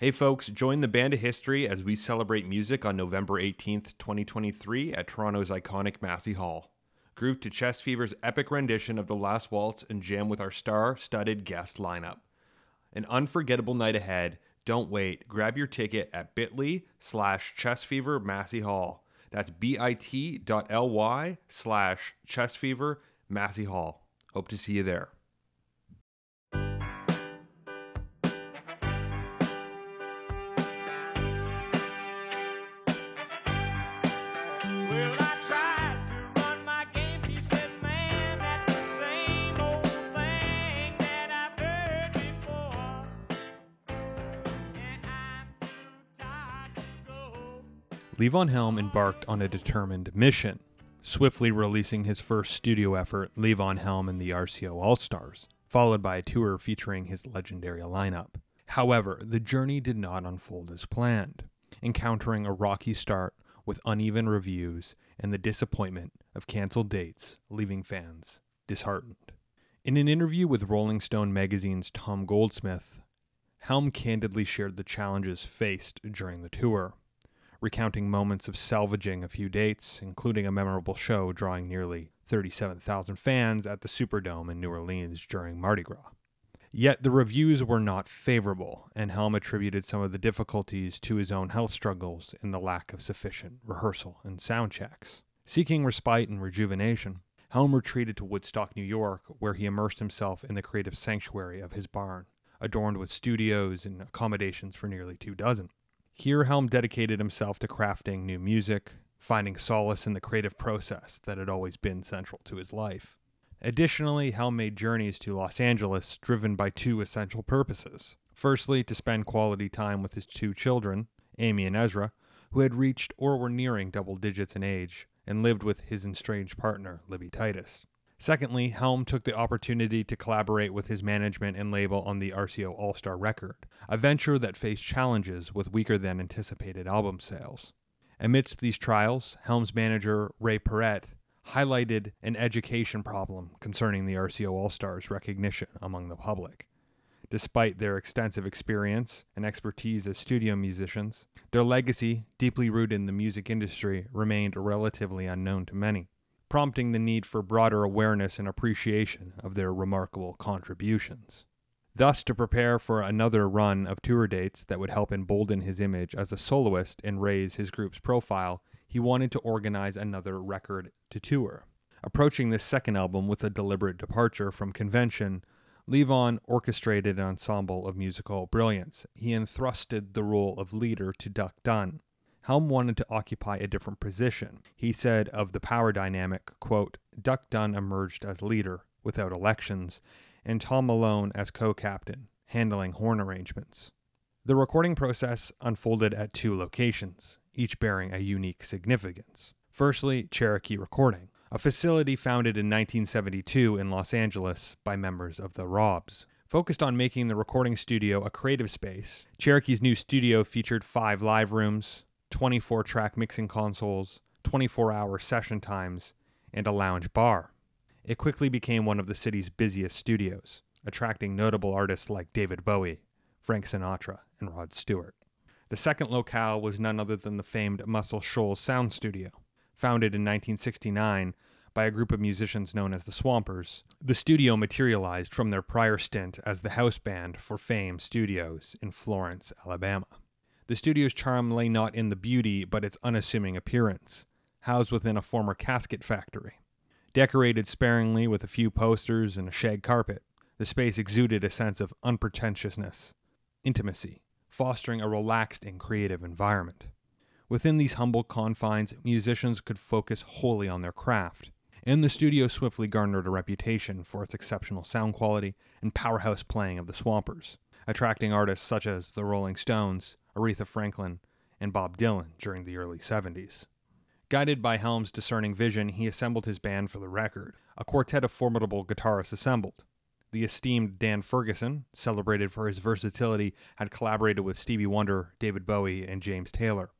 Hey folks, join the Band of History as we celebrate music on November 18th, 2023 at Toronto's iconic Massey Hall. Groove to Chest Fever's epic rendition of The Last Waltz and jam with our star-studded guest lineup. An unforgettable night ahead. Don't wait. Grab your ticket at bit.ly slash chestfever Massey Hall. That's bit.ly slash chestfever Massey Hall. Hope to see you there. Levon Helm embarked on a determined mission, swiftly releasing his first studio effort, Levon Helm and the RCO All Stars, followed by a tour featuring his legendary lineup. However, the journey did not unfold as planned, encountering a rocky start with uneven reviews and the disappointment of canceled dates, leaving fans disheartened. In an interview with Rolling Stone magazine's Tom Goldsmith, Helm candidly shared the challenges faced during the tour recounting moments of salvaging a few dates, including a memorable show drawing nearly 37,000 fans at the Superdome in New Orleans during Mardi Gras. Yet the reviews were not favorable, and Helm attributed some of the difficulties to his own health struggles and the lack of sufficient rehearsal and sound checks. Seeking respite and rejuvenation, Helm retreated to Woodstock, New York, where he immersed himself in the creative sanctuary of his barn, adorned with studios and accommodations for nearly two dozen. Here, Helm dedicated himself to crafting new music, finding solace in the creative process that had always been central to his life. Additionally, Helm made journeys to Los Angeles driven by two essential purposes. Firstly, to spend quality time with his two children, Amy and Ezra, who had reached or were nearing double digits in age and lived with his estranged partner, Libby Titus. Secondly, Helm took the opportunity to collaborate with his management and label on the RCO All Star record, a venture that faced challenges with weaker than anticipated album sales. Amidst these trials, Helm's manager, Ray Perrette, highlighted an education problem concerning the RCO All Stars recognition among the public. Despite their extensive experience and expertise as studio musicians, their legacy, deeply rooted in the music industry, remained relatively unknown to many prompting the need for broader awareness and appreciation of their remarkable contributions. Thus, to prepare for another run of tour dates that would help embolden his image as a soloist and raise his group's profile, he wanted to organize another record to tour. Approaching this second album with a deliberate departure from convention, Levon orchestrated an ensemble of musical brilliance. He entrusted the role of leader to Duck Dunn, Helm wanted to occupy a different position. He said of the power dynamic, quote, Duck Dunn emerged as leader without elections, and Tom Malone as co-captain, handling horn arrangements. The recording process unfolded at two locations, each bearing a unique significance. Firstly, Cherokee Recording, a facility founded in 1972 in Los Angeles by members of the Robbs. Focused on making the recording studio a creative space, Cherokee's new studio featured five live rooms, 24 track mixing consoles, 24 hour session times, and a lounge bar. It quickly became one of the city's busiest studios, attracting notable artists like David Bowie, Frank Sinatra, and Rod Stewart. The second locale was none other than the famed Muscle Shoals Sound Studio. Founded in 1969 by a group of musicians known as the Swampers, the studio materialized from their prior stint as the house band for Fame Studios in Florence, Alabama. The studio's charm lay not in the beauty, but its unassuming appearance, housed within a former casket factory. Decorated sparingly with a few posters and a shag carpet, the space exuded a sense of unpretentiousness, intimacy, fostering a relaxed and creative environment. Within these humble confines, musicians could focus wholly on their craft, and the studio swiftly garnered a reputation for its exceptional sound quality and powerhouse playing of the Swampers, attracting artists such as the Rolling Stones, Aretha Franklin, and Bob Dylan during the early 70s. Guided by Helm's discerning vision, he assembled his band for the record, a quartet of formidable guitarists assembled. The esteemed Dan Ferguson, celebrated for his versatility, had collaborated with Stevie Wonder, David Bowie, and James Taylor.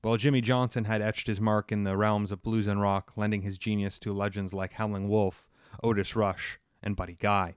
While Jimmy Johnson had etched his mark in the realms of blues and rock, lending his genius to legends like Howlin' Wolf, Otis Rush, and Buddy Guy.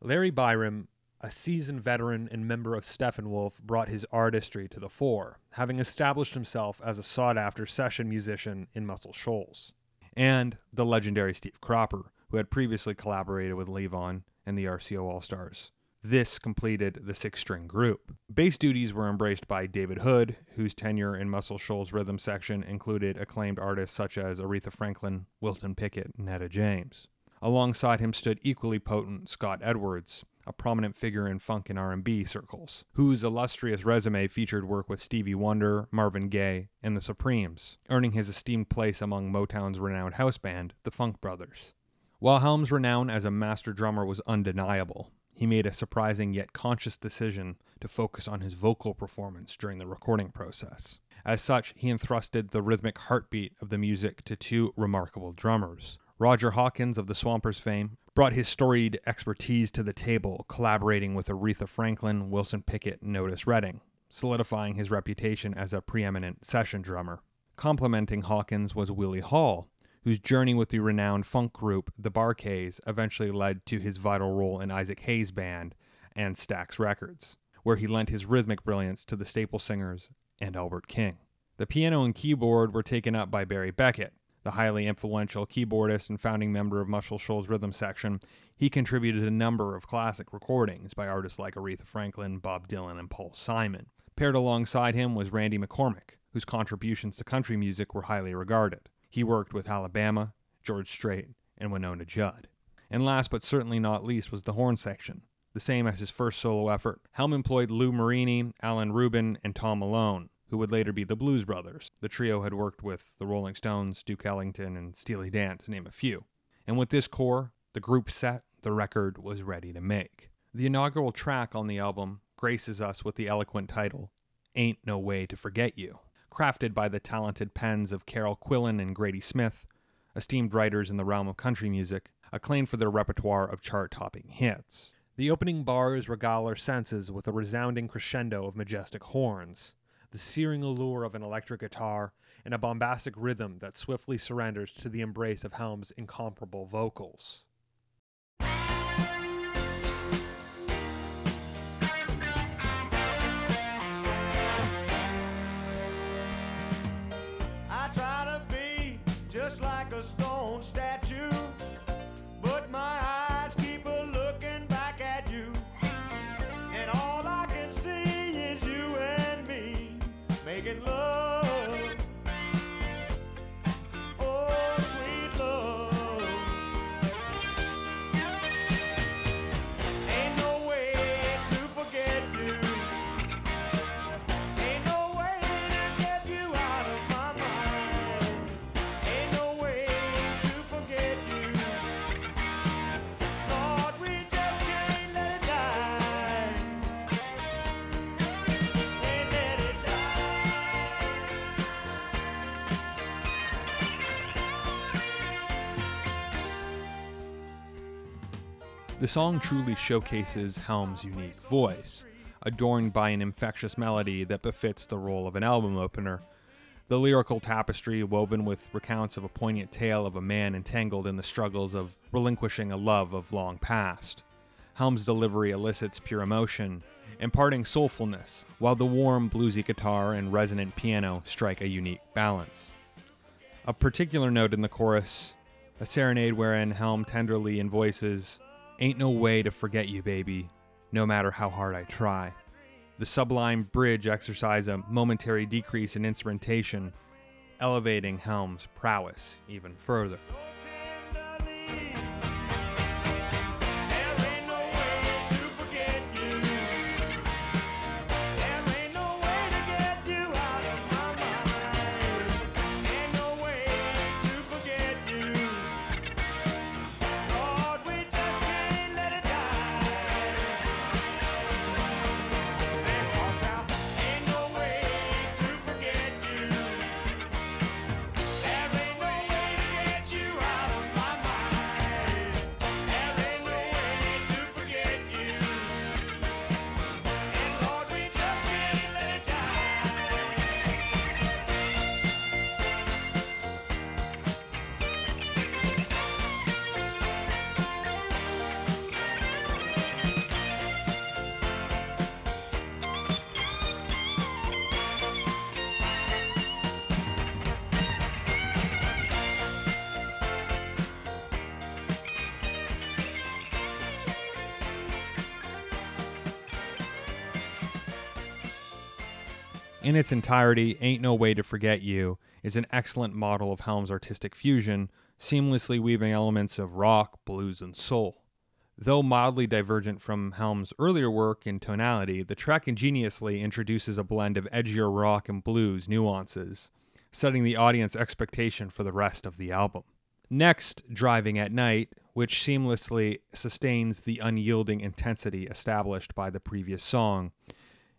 Larry Byrom, a seasoned veteran and member of Steppenwolf, brought his artistry to the fore, having established himself as a sought after session musician in Muscle Shoals. And the legendary Steve Cropper, who had previously collaborated with Levon and the RCO All Stars. This completed the six string group. Bass duties were embraced by David Hood, whose tenure in Muscle Shoals rhythm section included acclaimed artists such as Aretha Franklin, Wilson Pickett, and Etta James. Alongside him stood equally potent Scott Edwards, a prominent figure in funk and R&B circles, whose illustrious resume featured work with Stevie Wonder, Marvin Gaye, and the Supremes, earning his esteemed place among Motown's renowned house band, the Funk Brothers. While Helm's renown as a master drummer was undeniable, he made a surprising yet conscious decision to focus on his vocal performance during the recording process. As such, he entrusted the rhythmic heartbeat of the music to two remarkable drummers. Roger Hawkins of the Swampers fame brought his storied expertise to the table, collaborating with Aretha Franklin, Wilson Pickett, and Otis Redding, solidifying his reputation as a preeminent session drummer. Complementing Hawkins was Willie Hall, whose journey with the renowned funk group the Bar-Kays eventually led to his vital role in Isaac Hayes' band and Stax Records, where he lent his rhythmic brilliance to the Staple Singers and Albert King. The piano and keyboard were taken up by Barry Beckett, the highly influential keyboardist and founding member of Muscle Shoals Rhythm Section. He contributed a number of classic recordings by artists like Aretha Franklin, Bob Dylan, and Paul Simon. Paired alongside him was Randy McCormick, whose contributions to country music were highly regarded. He worked with Alabama, George Strait, and Wynonna Judd. And last but certainly not least was the horn section. The same as his first solo effort, Helm employed Lou Marini, Alan Rubin, and Tom Malone, who would later be the Blues Brothers. The trio had worked with the Rolling Stones, Duke Ellington, and Steely Dan, to name a few. And with this core, the group set, the record was ready to make. The inaugural track on the album graces us with the eloquent title, Ain't No Way to Forget You crafted by the talented pens of Carol Quillen and Grady Smith, esteemed writers in the realm of country music, acclaimed for their repertoire of chart topping hits. The opening bars regale our senses with a resounding crescendo of majestic horns, the searing allure of an electric guitar, and a bombastic rhythm that swiftly surrenders to the embrace of Helm's incomparable vocals. The song truly showcases Helm's unique voice, adorned by an infectious melody that befits the role of an album opener. The lyrical tapestry, woven with recounts of a poignant tale of a man entangled in the struggles of relinquishing a love of long past. Helm's delivery elicits pure emotion, imparting soulfulness, while the warm, bluesy guitar and resonant piano strike a unique balance. A particular note in the chorus, a serenade wherein Helm tenderly invoices, Ain't no way to forget you, baby, no matter how hard I try. The sublime bridge exercise a momentary decrease in instrumentation, elevating Helm's prowess even further. In its entirety, Ain't No Way to Forget You is an excellent model of Helm's artistic fusion, seamlessly weaving elements of rock, blues, and soul. Though mildly divergent from Helm's earlier work in tonality, the track ingeniously introduces a blend of edgier rock and blues nuances, setting the audience expectation for the rest of the album. Next, Driving at Night, which seamlessly sustains the unyielding intensity established by the previous song.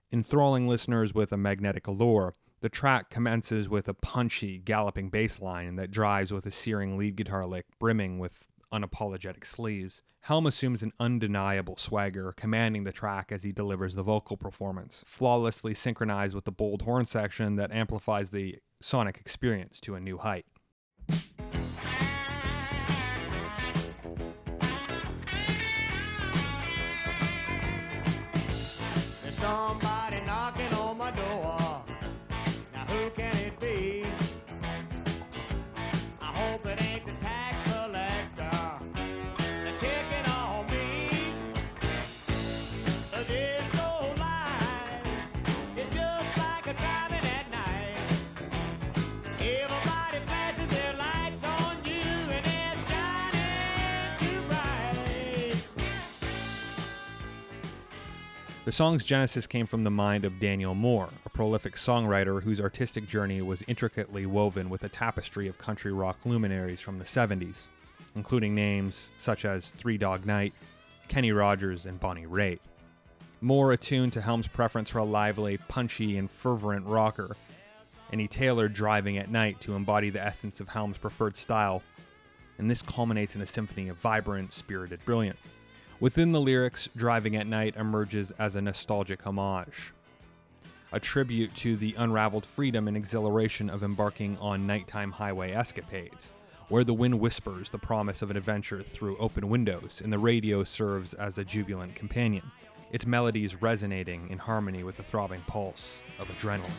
Enthralling listeners with a magnetic allure, the track commences with a punchy, galloping bass line that drives with a searing lead guitar lick brimming with unapologetic sleaze. Helm assumes an undeniable swagger, commanding the track as he delivers the vocal performance, flawlessly synchronized with the bold horn section that amplifies the sonic experience to a new height. The song's genesis came from the mind of Daniel Moore, a prolific songwriter whose artistic journey was intricately woven with a tapestry of country rock luminaries from the 70s, including names such as Three Dog Night, Kenny Rogers, and Bonnie Raitt. Moore attuned to Helm's preference for a lively, punchy, and fervent rocker, and he tailored Driving at Night to embody the essence of Helm's preferred style, and this culminates in a symphony of vibrant, spirited brilliance. Within the lyrics, Driving at Night emerges as a nostalgic homage, a tribute to the unraveled freedom and exhilaration of embarking on nighttime highway escapades, where the wind whispers the promise of an adventure through open windows and the radio serves as a jubilant companion, its melodies resonating in harmony with the throbbing pulse of adrenaline.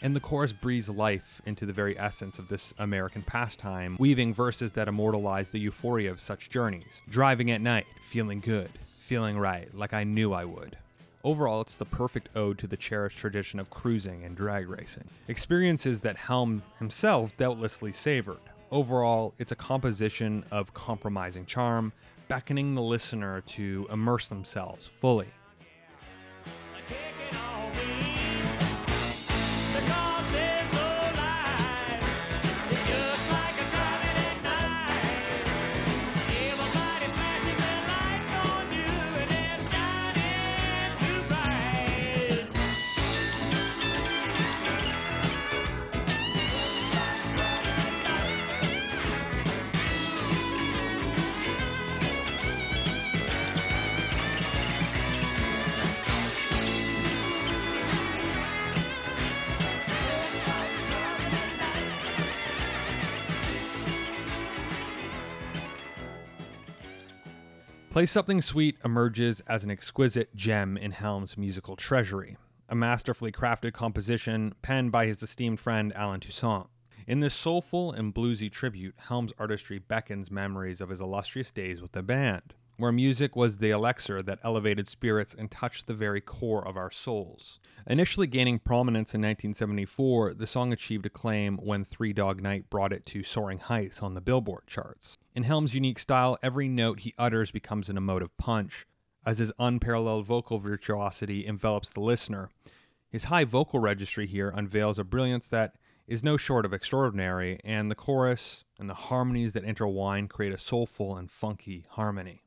And the chorus breathes life into the very essence of this American pastime, weaving verses that immortalize the euphoria of such journeys. Driving at night, feeling good, feeling right, like I knew I would. Overall, it's the perfect ode to the cherished tradition of cruising and drag racing. Experiences that Helm himself doubtlessly savored. Overall, it's a composition of compromising charm, beckoning the listener to immerse themselves fully Play Something Sweet emerges as an exquisite gem in Helm's musical treasury, a masterfully crafted composition penned by his esteemed friend Allen Toussaint. In this soulful and bluesy tribute, Helm's artistry beckons memories of his illustrious days with the band, where music was the elixir that elevated spirits and touched the very core of our souls. Initially gaining prominence in 1974, the song achieved acclaim when Three Dog Night brought it to soaring heights on the Billboard charts. In Helm's unique style, every note he utters becomes an emotive punch, as his unparalleled vocal virtuosity envelops the listener. His high vocal registry here unveils a brilliance that is no short of extraordinary, and the chorus and the harmonies that intertwine create a soulful and funky harmony.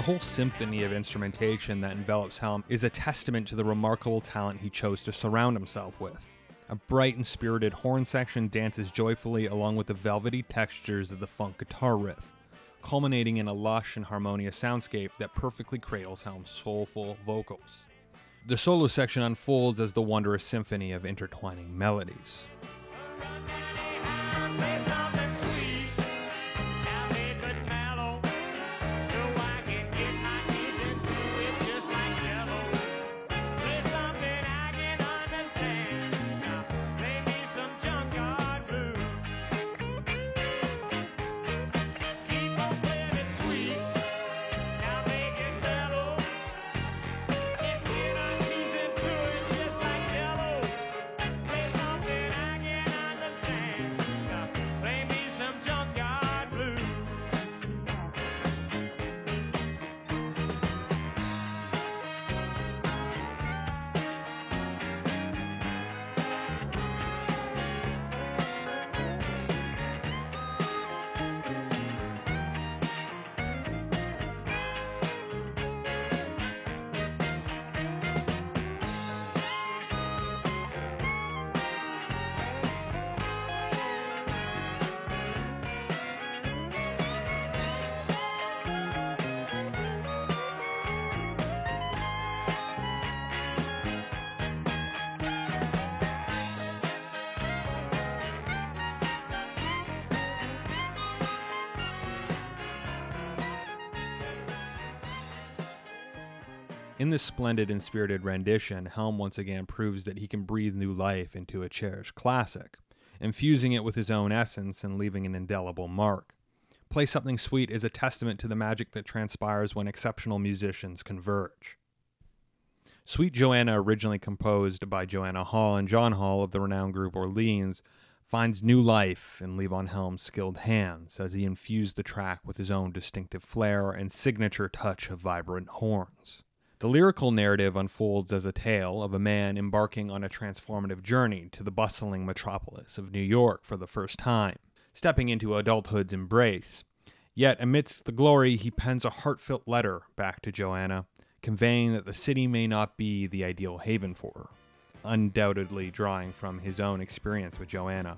The whole symphony of instrumentation that envelops Helm is a testament to the remarkable talent he chose to surround himself with. A bright and spirited horn section dances joyfully along with the velvety textures of the funk guitar riff, culminating in a lush and harmonious soundscape that perfectly cradles Helm's soulful vocals. The solo section unfolds as the wondrous symphony of intertwining melodies. In this splendid and spirited rendition, Helm once again proves that he can breathe new life into a cherished classic, infusing it with his own essence and leaving an indelible mark. Play Something Sweet is a testament to the magic that transpires when exceptional musicians converge. Sweet Johanna, originally composed by Johanna Hall and John Hall of the renowned group Orleans, finds new life in Levon Helm's skilled hands as he infused the track with his own distinctive flair and signature touch of vibrant horns. The lyrical narrative unfolds as a tale of a man embarking on a transformative journey to the bustling metropolis of New York for the first time, stepping into adulthood's embrace. Yet, amidst the glory, he pens a heartfelt letter back to Johanna, conveying that the city may not be the ideal haven for her, undoubtedly drawing from his own experience with Johanna.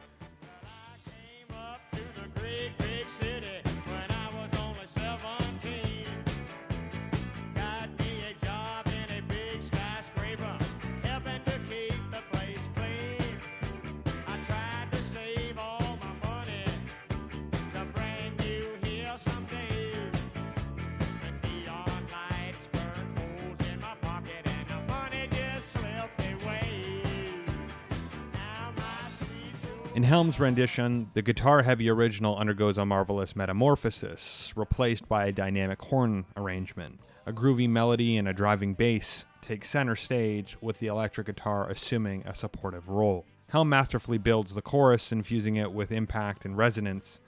In Helm's rendition, the guitar heavy original undergoes a marvelous metamorphosis, replaced by a dynamic horn arrangement. A groovy melody and a driving bass take center stage, with the electric guitar assuming a supportive role. Helm masterfully builds the chorus, infusing it with impact and resonance,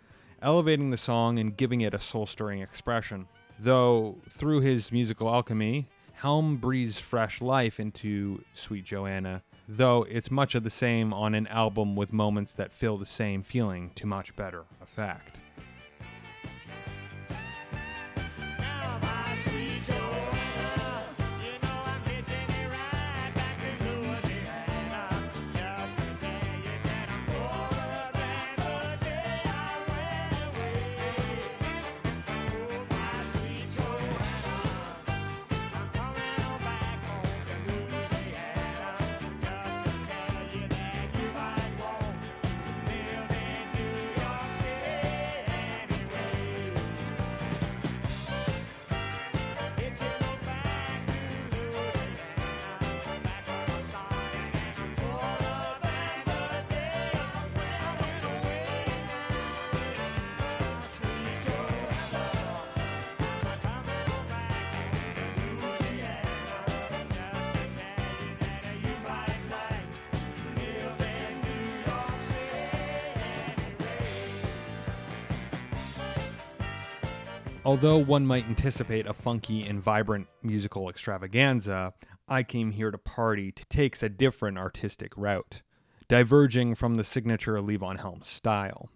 elevating the song and giving it a soul stirring expression. Though, through his musical alchemy, Helm breathes fresh life into Sweet Johanna, though it's much of the same on an album with moments that fill the same feeling to much better effect. Although one might anticipate a funky and vibrant musical extravaganza, I Came Here to Party takes a different artistic route, diverging from the signature Levon Helm style.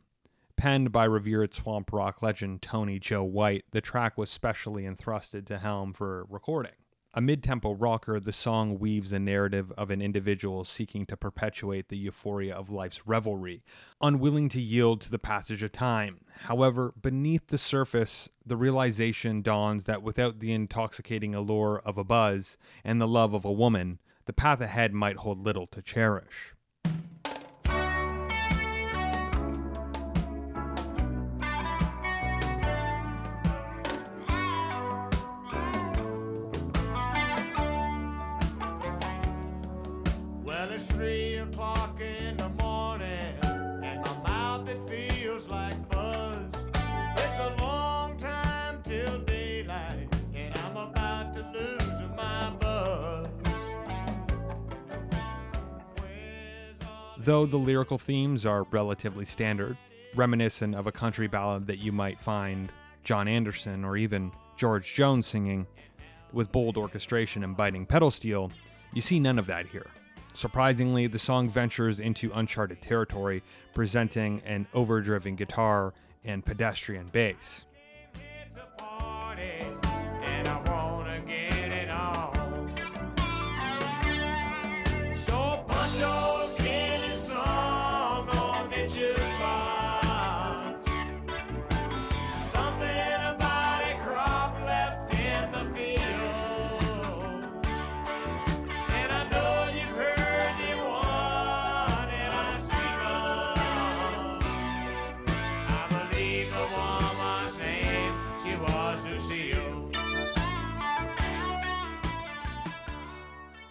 Penned by revered swamp rock legend Tony Joe White, the track was specially entrusted to Helm for recording. A mid tempo rocker, the song weaves a narrative of an individual seeking to perpetuate the euphoria of life's revelry, unwilling to yield to the passage of time. However, beneath the surface, the realization dawns that without the intoxicating allure of a buzz and the love of a woman, the path ahead might hold little to cherish. Though the lyrical themes are relatively standard, reminiscent of a country ballad that you might find John Anderson or even George Jones singing, with bold orchestration and biting pedal steel, you see none of that here. Surprisingly, the song ventures into uncharted territory, presenting an overdriven guitar and pedestrian bass.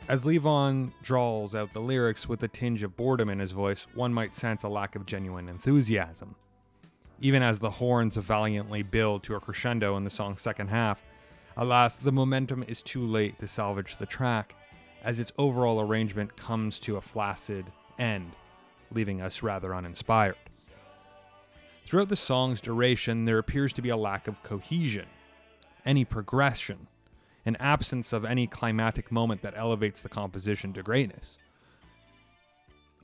As Levon drawls out the lyrics with a tinge of boredom in his voice, one might sense a lack of genuine enthusiasm. Even as the horns valiantly build to a crescendo in the song's second half, alas, the momentum is too late to salvage the track, as its overall arrangement comes to a flaccid end, leaving us rather uninspired. Throughout the song's duration, there appears to be a lack of cohesion, any progression, an absence of any climatic moment that elevates the composition to greatness.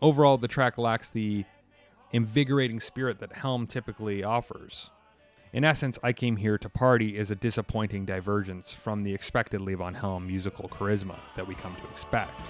Overall, the track lacks the invigorating spirit that Helm typically offers. In essence, I Came Here to Party is a disappointing divergence from the expected Levon Helm musical charisma that we come to expect.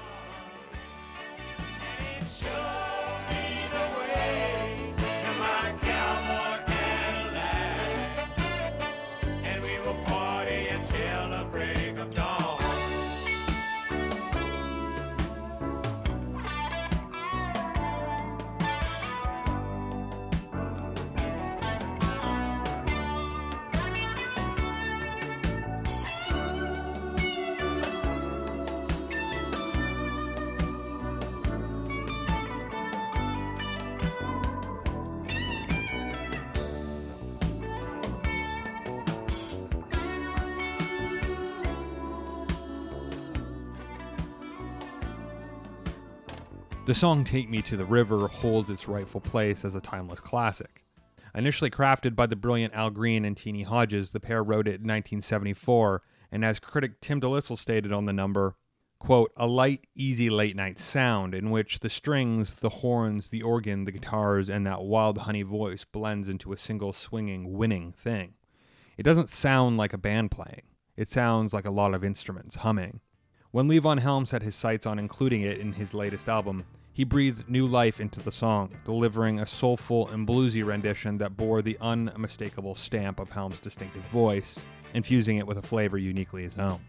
The song Take Me to the River holds its rightful place as a timeless classic. Initially crafted by the brilliant Al Green and Teenie Hodges, the pair wrote it in 1974, and as critic Tim DeLissel stated on the number, quote, a light, easy late night sound in which the strings, the horns, the organ, the guitars, and that wild honey voice blends into a single swinging, winning thing. It doesn't sound like a band playing. It sounds like a lot of instruments humming. When Levon Helm set his sights on including it in his latest album, he breathed new life into the song, delivering a soulful and bluesy rendition that bore the unmistakable stamp of Helm's distinctive voice, infusing it with a flavor uniquely his own.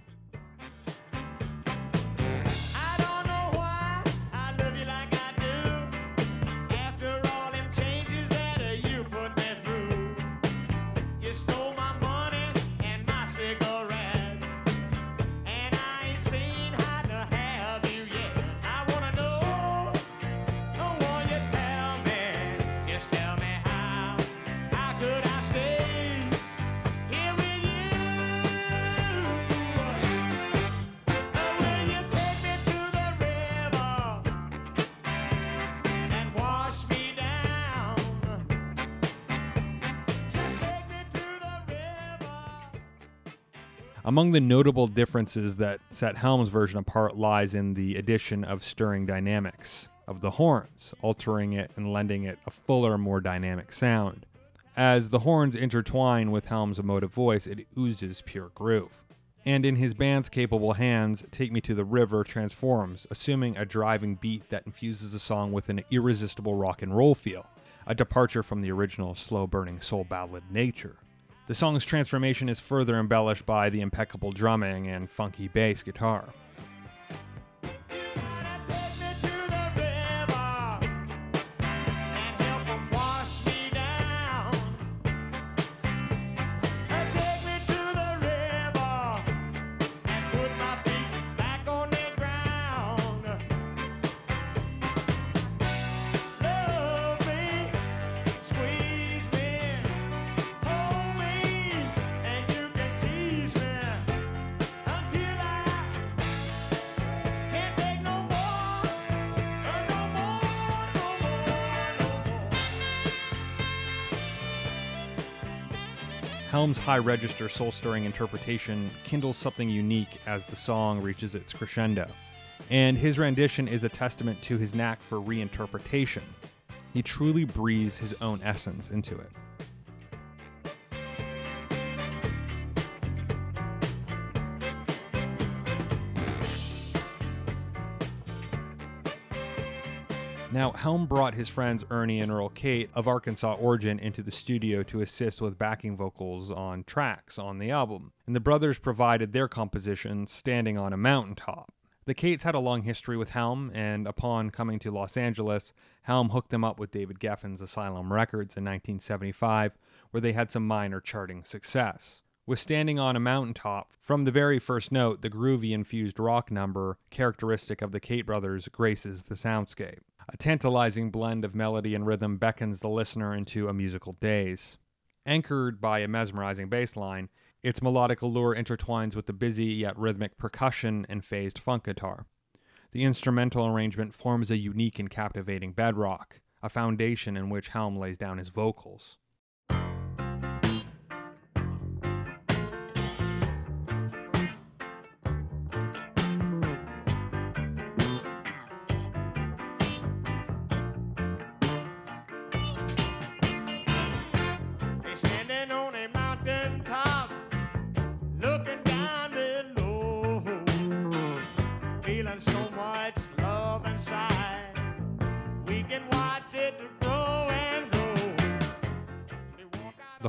Among the notable differences that set Helm's version apart lies in the addition of stirring dynamics of the horns, altering it and lending it a fuller, more dynamic sound. As the horns intertwine with Helm's emotive voice, it oozes pure groove. And in his band's capable hands, Take Me to the River transforms, assuming a driving beat that infuses the song with an irresistible rock and roll feel, a departure from the original slow burning soul ballad nature. The song's transformation is further embellished by the impeccable drumming and funky bass guitar. Helm's high register soul stirring interpretation kindles something unique as the song reaches its crescendo. And his rendition is a testament to his knack for reinterpretation. He truly breathes his own essence into it. Now, Helm brought his friends Ernie and Earl Cate of Arkansas origin into the studio to assist with backing vocals on tracks on the album, and the brothers provided their composition Standing on a Mountaintop. The Cates had a long history with Helm, and upon coming to Los Angeles, Helm hooked them up with David Geffen's Asylum Records in 1975, where they had some minor charting success. With Standing on a Mountaintop, from the very first note, the groovy infused rock number, characteristic of the Cate brothers, graces the soundscape. A tantalizing blend of melody and rhythm beckons the listener into a musical daze. Anchored by a mesmerizing bass line, its melodic allure intertwines with the busy yet rhythmic percussion and phased funk guitar. The instrumental arrangement forms a unique and captivating bedrock, a foundation in which Helm lays down his vocals.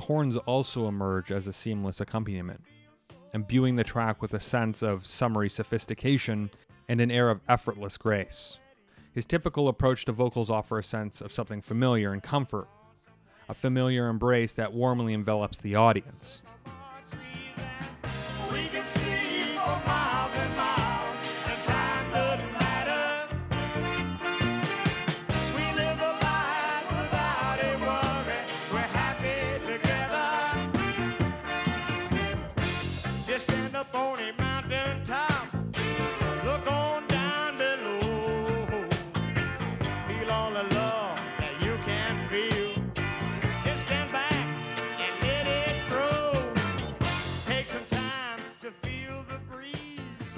Horns also emerge as a seamless accompaniment, imbuing the track with a sense of summery sophistication and an air of effortless grace. His typical approach to vocals offer a sense of something familiar and comfort, a familiar embrace that warmly envelops the audience.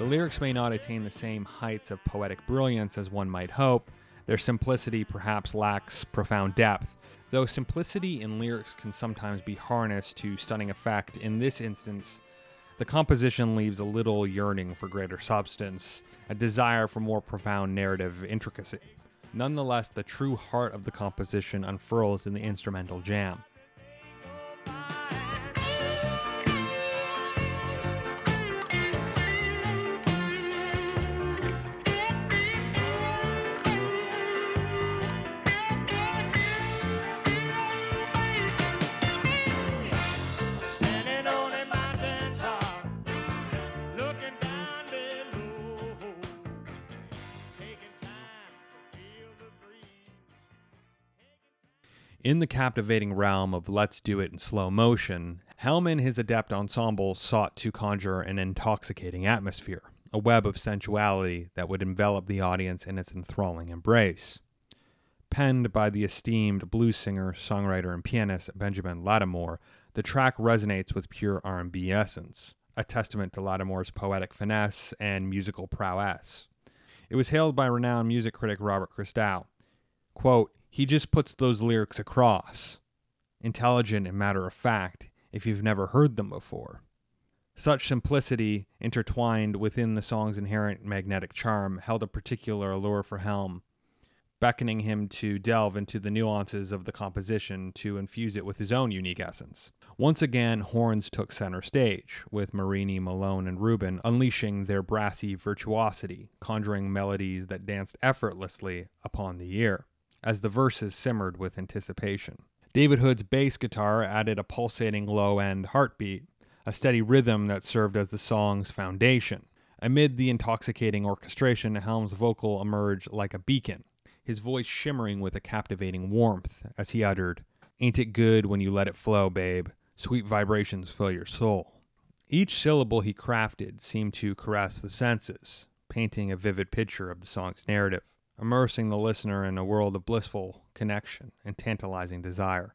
Lyrics may not attain the same heights of poetic brilliance as one might hope. Their simplicity perhaps lacks profound depth. Though simplicity in lyrics can sometimes be harnessed to stunning effect, in this instance, the composition leaves a little yearning for greater substance, a desire for more profound narrative intricacy. Nonetheless, the true heart of the composition unfurls in the instrumental jam. In the captivating realm of Let's Do It in slow motion, Helm and his adept ensemble sought to conjure an intoxicating atmosphere, a web of sensuality that would envelop the audience in its enthralling embrace. Penned by the esteemed blues singer, songwriter, and pianist Benjamin Latimore, the track resonates with pure R&B essence, a testament to Latimore's poetic finesse and musical prowess. It was hailed by renowned music critic Robert Christgau quote, he just puts those lyrics across. intelligent and matter of fact if you've never heard them before. Such simplicity, intertwined within the song's inherent magnetic charm, held a particular allure for Helm, beckoning him to delve into the nuances of the composition to infuse it with his own unique essence. Once again, horns took center stage, with Marini, Malone, and Rubin unleashing their brassy virtuosity, conjuring melodies that danced effortlessly upon the ear, as the verses simmered with anticipation. David Hood's bass guitar added a pulsating low end heartbeat, a steady rhythm that served as the song's foundation. Amid the intoxicating orchestration, Helm's vocal emerged like a beacon, his voice shimmering with a captivating warmth as he uttered, Ain't it good when you let it flow, babe? Sweet vibrations fill your soul. Each syllable he crafted seemed to caress the senses, painting a vivid picture of the song's narrative, immersing the listener in a world of blissful connection and tantalizing desire.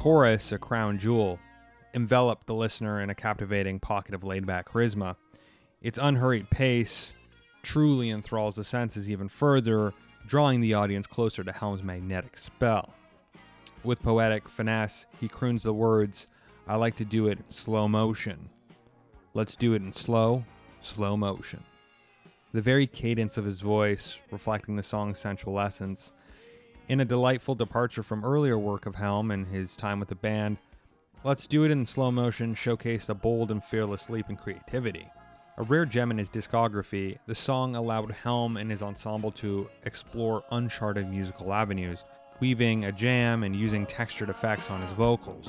Chorus, a crown jewel, enveloped the listener in a captivating pocket of laid back charisma. Its unhurried pace truly enthralls the senses even further, drawing the audience closer to Helm's magnetic spell. With poetic finesse, he croons the words, I like to do it in slow motion. Let's do it in slow, slow motion. The very cadence of his voice, reflecting the song's sensual essence, in a delightful departure from earlier work of Helm and his time with the band, Let's Do It in Slow Motion showcased a bold and fearless leap in creativity. A rare gem in his discography, the song allowed Helm and his ensemble to explore uncharted musical avenues, weaving a jam and using textured effects on his vocals.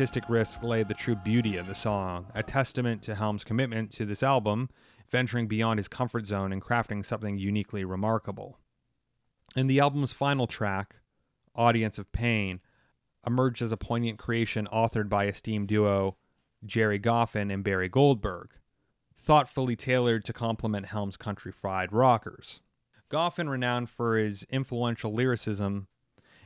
Artistic risks lay the true beauty of the song, a testament to Helm's commitment to this album, venturing beyond his comfort zone and crafting something uniquely remarkable. And the album's final track, Audience of Pain, emerged as a poignant creation authored by esteemed duo Gerry Goffin and Barry Goldberg, thoughtfully tailored to complement Helm's country fried rockers. Goffin, renowned for his influential lyricism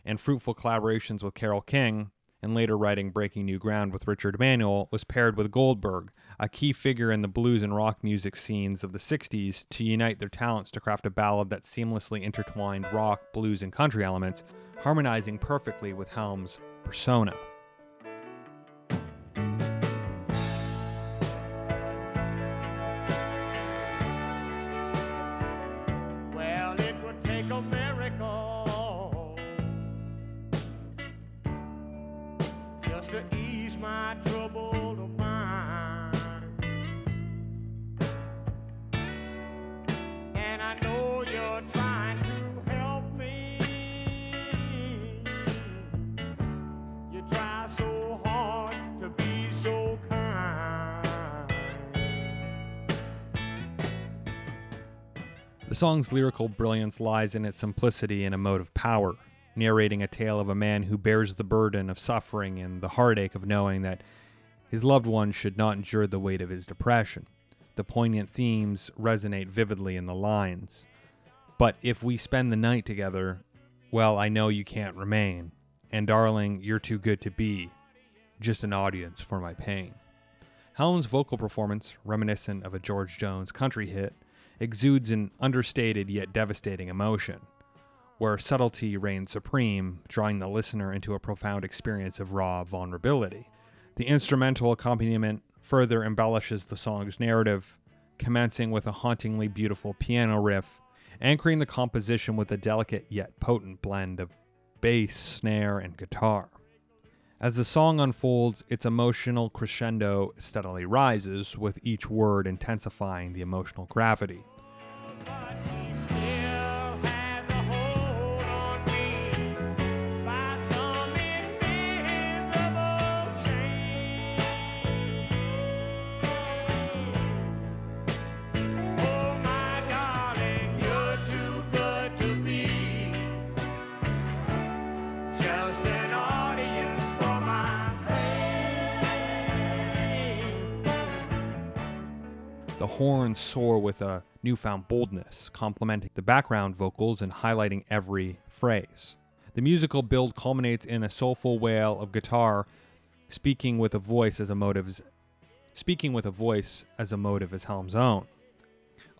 and fruitful collaborations with Carole King, and later writing Breaking New Ground with Richard Manuel, was paired with Goldberg, a key figure in the blues and rock music scenes of the 60s, to unite their talents to craft a ballad that seamlessly intertwined rock, blues, and country elements, harmonizing perfectly with Helm's persona. Song's lyrical brilliance lies in its simplicity and emotive power, narrating a tale of a man who bears the burden of suffering and the heartache of knowing that his loved one should not endure the weight of his depression. The poignant themes resonate vividly in the lines. But if we spend the night together, well, I know you can't remain. And darling, you're too good to be. Just an audience for my pain. Helm's vocal performance, reminiscent of a George Jones country hit, exudes an understated yet devastating emotion, where subtlety reigns supreme, drawing the listener into a profound experience of raw vulnerability. The instrumental accompaniment further embellishes the song's narrative, commencing with a hauntingly beautiful piano riff, anchoring the composition with a delicate yet potent blend of bass, snare, and guitar. As the song unfolds, its emotional crescendo steadily rises, with each word intensifying the emotional gravity. Horns soar with a newfound boldness, complementing the background vocals and highlighting every phrase. The musical build culminates in a soulful wail of guitar, speaking with a voice as speaking with a voice as emotive as Helm's own.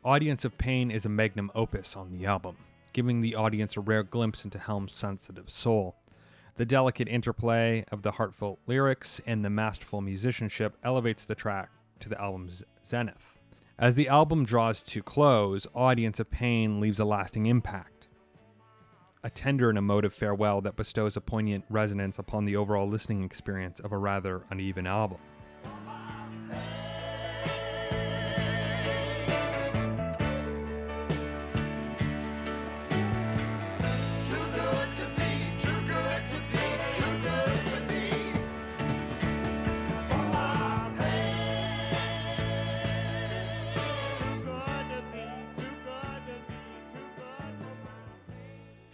Audience of Pain is a magnum opus on the album, giving the audience a rare glimpse into Helm's sensitive soul. The delicate interplay of the heartfelt lyrics and the masterful musicianship elevates the track to the album's zenith. As the album draws to close, Audience of Pain leaves a lasting impact. A tender and emotive farewell that bestows a poignant resonance upon the overall listening experience of a rather uneven album.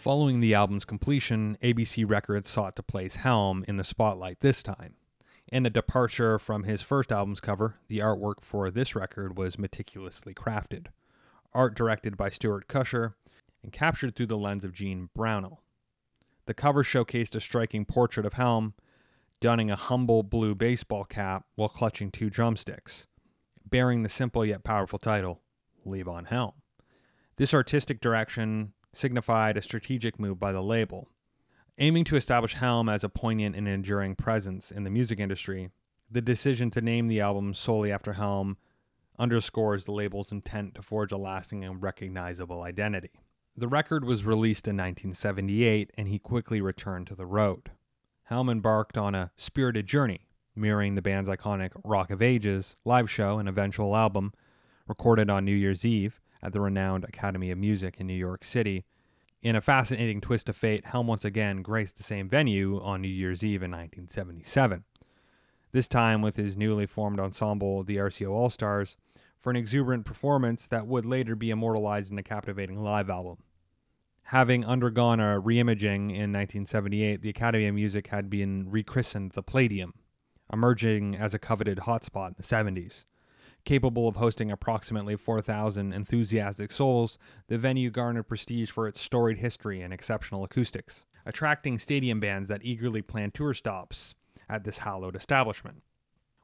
Following the album's completion, ABC Records sought to place Helm in the spotlight this time. In a departure from his first album's cover, the artwork for this record was meticulously crafted. Art directed by Stuart Kusher and captured through the lens of Gene Brownell. The cover showcased a striking portrait of Helm, donning a humble blue baseball cap while clutching two drumsticks, bearing the simple yet powerful title, Levon Helm. This artistic direction signified a strategic move by the label. Aiming to establish Helm as a poignant and enduring presence in the music industry, the decision to name the album solely after Helm underscores the label's intent to forge a lasting and recognizable identity. The record was released in 1978, and he quickly returned to the road. Helm embarked on a spirited journey, mirroring the band's iconic Rock of Ages live show and eventual album, recorded on New Year's Eve at the renowned Academy of Music in New York City. In a fascinating twist of fate, Helm once again graced the same venue on New Year's Eve in 1977, this time with his newly formed ensemble, the RCO All Stars, for an exuberant performance that would later be immortalized in a captivating live album. Having undergone a reimaging in 1978, the Academy of Music had been rechristened the Palladium, emerging as a coveted hotspot in the 70s. Capable of hosting approximately 4,000 enthusiastic souls, the venue garnered prestige for its storied history and exceptional acoustics, attracting stadium bands that eagerly planned tour stops at this hallowed establishment.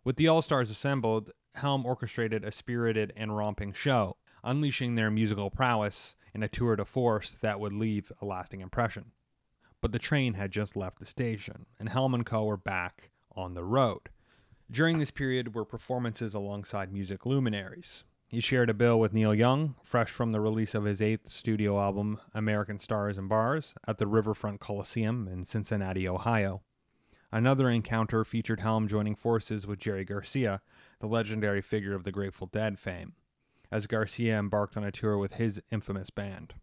With the All Stars assembled, Helm orchestrated a spirited and romping show, unleashing their musical prowess in a tour de force that would leave a lasting impression. But the train had just left the station, and Helm and Co. were back on the road. During this period were performances alongside music luminaries. He shared a bill with Neil Young, fresh from the release of his eighth studio album, American Stars and Bars, at the Riverfront Coliseum in Cincinnati, Ohio. Another encounter featured Helm joining forces with Jerry Garcia, the legendary figure of the Grateful Dead fame, as Garcia embarked on a tour with his infamous band.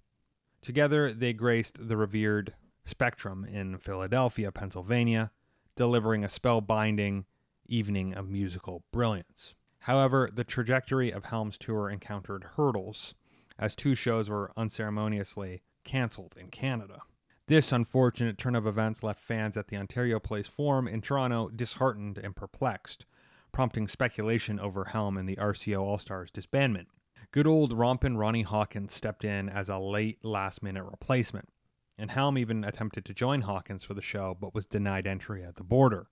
Together, they graced the revered Spectrum in Philadelphia, Pennsylvania, delivering a spellbinding evening of musical brilliance. However, the trajectory of Helm's tour encountered hurdles, as two shows were unceremoniously cancelled in Canada. This unfortunate turn of events left fans at the Ontario Place Forum in Toronto disheartened and perplexed, prompting speculation over Helm and the RCO All Stars disbandment. Good old rompin' Ronnie Hawkins stepped in as a late last minute replacement, and Helm even attempted to join Hawkins for the show but was denied entry at the border,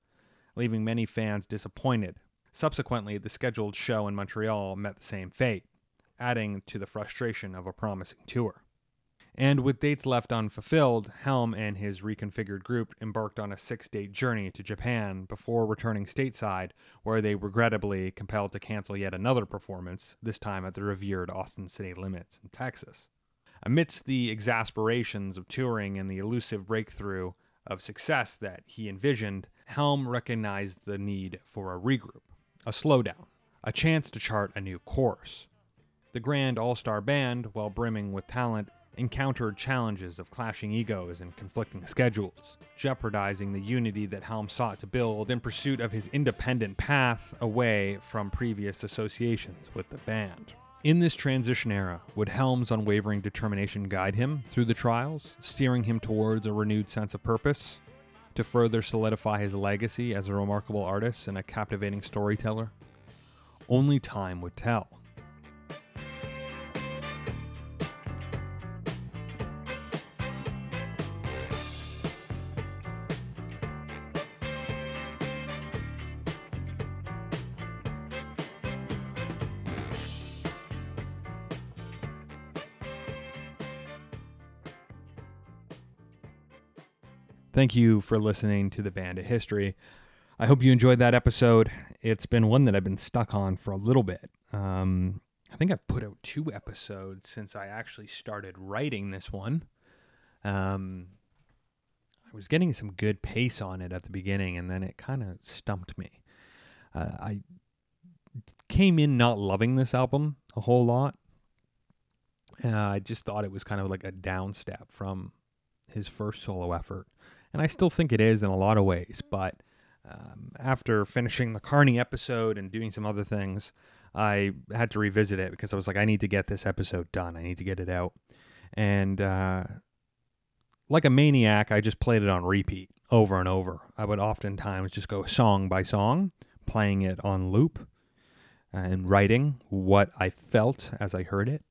leaving many fans disappointed. Subsequently, the scheduled show in Montreal met the same fate, adding to the frustration of a promising tour. And with dates left unfulfilled, Helm and his reconfigured group embarked on a six date journey to Japan before returning stateside, where they regrettably compelled to cancel yet another performance, this time at the revered Austin City Limits in Texas. Amidst the exasperations of touring and the elusive breakthrough of success that he envisioned, Helm recognized the need for a regroup, a slowdown, a chance to chart a new course. The grand all star band, while brimming with talent, encountered challenges of clashing egos and conflicting schedules, jeopardizing the unity that Helm sought to build in pursuit of his independent path away from previous associations with the band. In this transition era, would Helm's unwavering determination guide him through the trials, steering him towards a renewed sense of purpose, to further solidify his legacy as a remarkable artist and a captivating storyteller? Only time would tell. Thank you for listening to the Band: A History. I hope you enjoyed that episode. It's been one that I've been stuck on for a little bit. Um, I think I've put out two episodes since I actually started writing this one. Um, I was getting some good pace on it at the beginning, and then it kind of stumped me. Uh, I came in not loving this album a whole lot. Uh, I just thought it was kind of like a downstep from his first solo effort and I still think it is in a lot of ways. But um, after finishing the Carny episode and doing some other things, I had to revisit it because I was like, I need to get this episode done. I need to get it out. And uh, like a maniac, I just played it on repeat over and over. I would oftentimes just go song by song, playing it on loop and writing what I felt as I heard it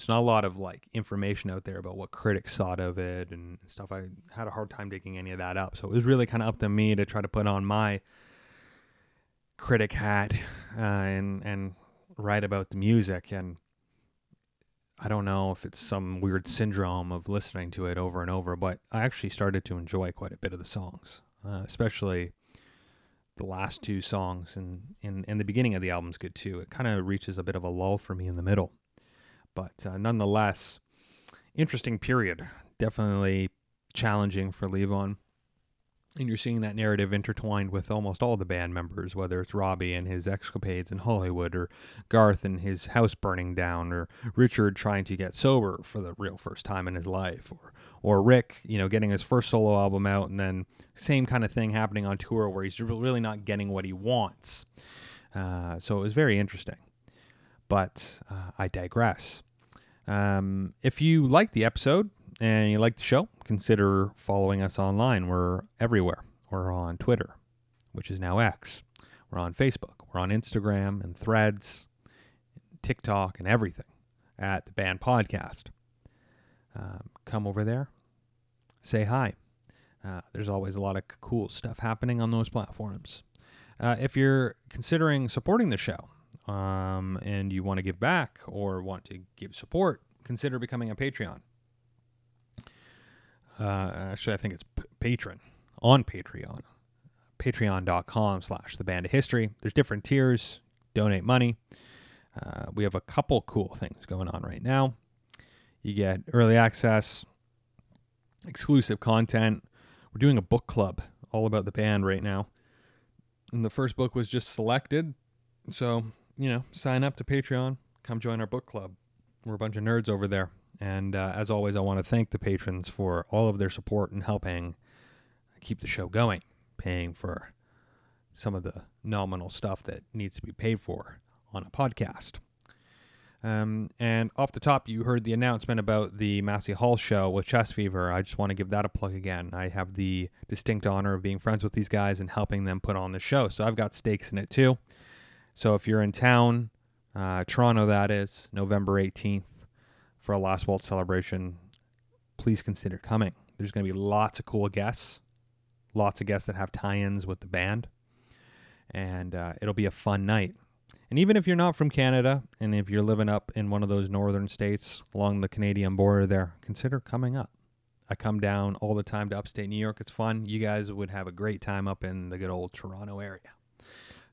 there's not a lot of like information out there about what critics thought of it and stuff. I had a hard time digging any of that up. So it was really kind of up to me to try to put on my critic hat uh, and and write about the music. And I don't know if it's some weird syndrome of listening to it over and over, but I actually started to enjoy quite a bit of the songs, uh, especially the last two songs and, and, and the beginning of the album's good too. It kind of reaches a bit of a lull for me in the middle. But uh, nonetheless, interesting period. Definitely challenging for Levon. And you're seeing that narrative intertwined with almost all the band members, whether it's Robbie and his escapades in Hollywood, or Garth and his house burning down, or Richard trying to get sober for the real first time in his life, or or Rick, you know, getting his first solo album out, and then same kind of thing happening on tour where he's really not getting what he wants. Uh, so it was very interesting. But uh, I digress. Um, if you like the episode and you like the show, consider following us online. We're everywhere. We're on Twitter, which is now X. We're on Facebook. We're on Instagram and Threads, TikTok, and everything at the Band Podcast. Um, come over there, say hi. Uh, there's always a lot of cool stuff happening on those platforms. Uh, if you're considering supporting the show, um, and you want to give back or want to give support, consider becoming a Patreon. Uh, actually, I think it's p- patron on Patreon. Patreon.com slash the band of history. There's different tiers. Donate money. Uh, we have a couple cool things going on right now. You get early access, exclusive content. We're doing a book club all about the band right now. And the first book was just selected. So you know, sign up to Patreon, come join our book club. We're a bunch of nerds over there. And uh, as always, I want to thank the patrons for all of their support and helping keep the show going, paying for some of the nominal stuff that needs to be paid for on a podcast. Um, and off the top, you heard the announcement about the Massey Hall show with Chest Fever. I just want to give that a plug again. I have the distinct honor of being friends with these guys and helping them put on the show. So I've got stakes in it too. So if you're in town, uh, Toronto, that is, November 18th, for a Last Waltz celebration, please consider coming. There's going to be lots of cool guests, lots of guests that have tie ins with the band, and uh, it'll be a fun night. And even if you're not from Canada and if you're living up in one of those northern states along the Canadian border there, consider coming up. I come down all the time to upstate New York. It's fun. You guys would have a great time up in the good old Toronto area.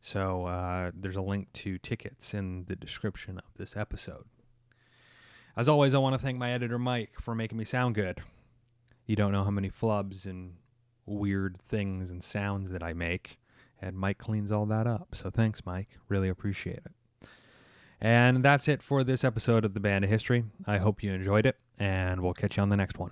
So uh, there's a link to tickets in the description of this episode. As always, I want to thank my editor Mike for making me sound good. You don't know how many flubs and weird things and sounds that I make and Mike cleans all that up. So thanks, Mike. Really appreciate it. And that's it for this episode of the Band: A History. I hope you enjoyed it, and we'll catch you on the next one.